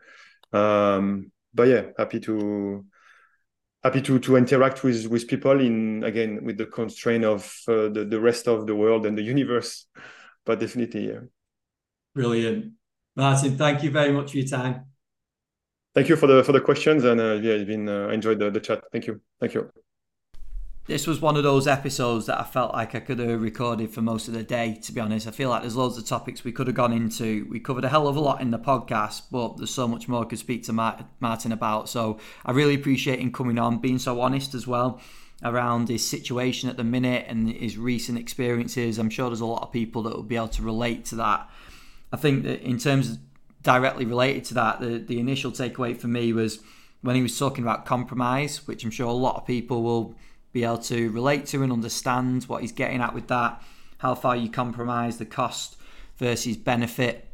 Speaker 3: Um, but yeah, happy to happy to to interact with with people in again with the constraint of uh, the the rest of the world and the universe. But definitely, yeah.
Speaker 1: Brilliant, Martin. Thank you very much for your time.
Speaker 3: Thank you for the for the questions and uh, yeah, it's been uh, enjoyed the, the chat. Thank you. Thank you
Speaker 1: this was one of those episodes that I felt like I could have recorded for most of the day, to be honest. I feel like there's loads of topics we could have gone into. We covered a hell of a lot in the podcast, but there's so much more I could speak to Martin about. So I really appreciate him coming on, being so honest as well around his situation at the minute and his recent experiences. I'm sure there's a lot of people that will be able to relate to that. I think that in terms directly related to that, the, the initial takeaway for me was when he was talking about compromise, which I'm sure a lot of people will be able to relate to and understand what he's getting at with that, how far you compromise the cost versus benefit.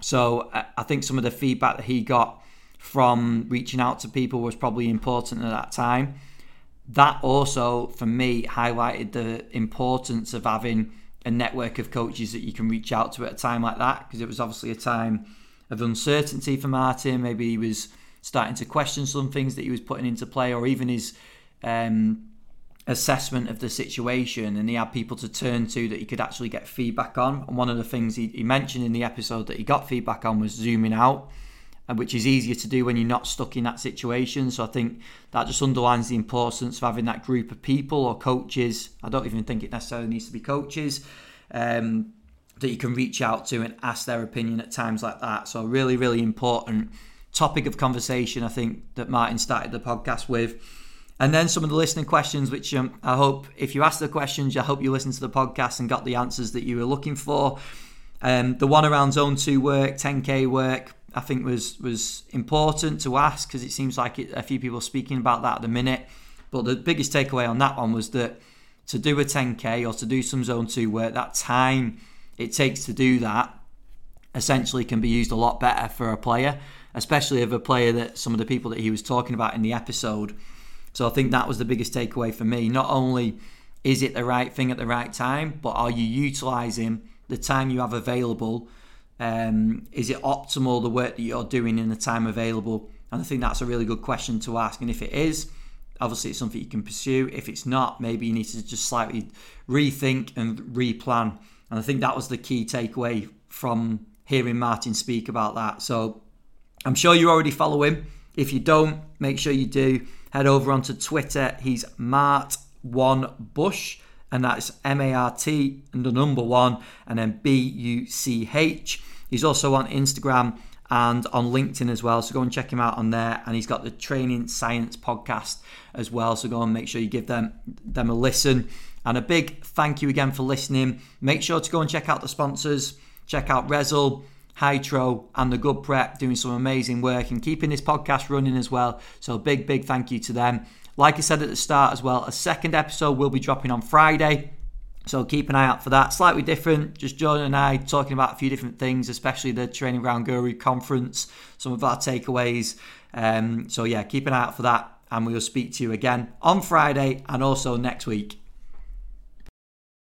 Speaker 1: So I think some of the feedback that he got from reaching out to people was probably important at that time. That also, for me, highlighted the importance of having a network of coaches that you can reach out to at a time like that, because it was obviously a time of uncertainty for Martin. Maybe he was starting to question some things that he was putting into play, or even his um, assessment of the situation and he had people to turn to that he could actually get feedback on. And one of the things he, he mentioned in the episode that he got feedback on was zooming out, which is easier to do when you're not stuck in that situation. So I think that just underlines the importance of having that group of people or coaches. I don't even think it necessarily needs to be coaches. Um, that you can reach out to and ask their opinion at times like that. So, really, really important topic of conversation, I think, that Martin started the podcast with and then some of the listening questions, which um, I hope, if you ask the questions, I hope you listened to the podcast and got the answers that you were looking for. Um, the one around Zone Two work, 10k work, I think was was important to ask because it seems like it, a few people speaking about that at the minute. But the biggest takeaway on that one was that to do a 10k or to do some Zone Two work, that time it takes to do that essentially can be used a lot better for a player, especially of a player that some of the people that he was talking about in the episode so I think that was the biggest takeaway for me. Not only is it the right thing at the right time, but are you utilizing the time you have available? Um, is it optimal the work that you're doing in the time available? And I think that's a really good question to ask. And if it is, obviously it's something you can pursue. If it's not, maybe you need to just slightly rethink and replan. And I think that was the key takeaway from hearing Martin speak about that. So I'm sure you already follow him. If you don't, make sure you do head over onto Twitter. He's Mart One Bush, and that's M A R T and the number one, and then B U C H. He's also on Instagram and on LinkedIn as well. So go and check him out on there. And he's got the Training Science podcast as well. So go and make sure you give them them a listen. And a big thank you again for listening. Make sure to go and check out the sponsors. Check out Rezzil, Hytro, and the Good Prep doing some amazing work and keeping this podcast running as well. So big, big thank you to them. Like I said at the start as well, a second episode will be dropping on Friday. So keep an eye out for that. Slightly different, just John and I talking about a few different things, especially the Training Ground Guru conference, some of our takeaways. Um, so yeah, keep an eye out for that, and we will speak to you again on Friday and also next week.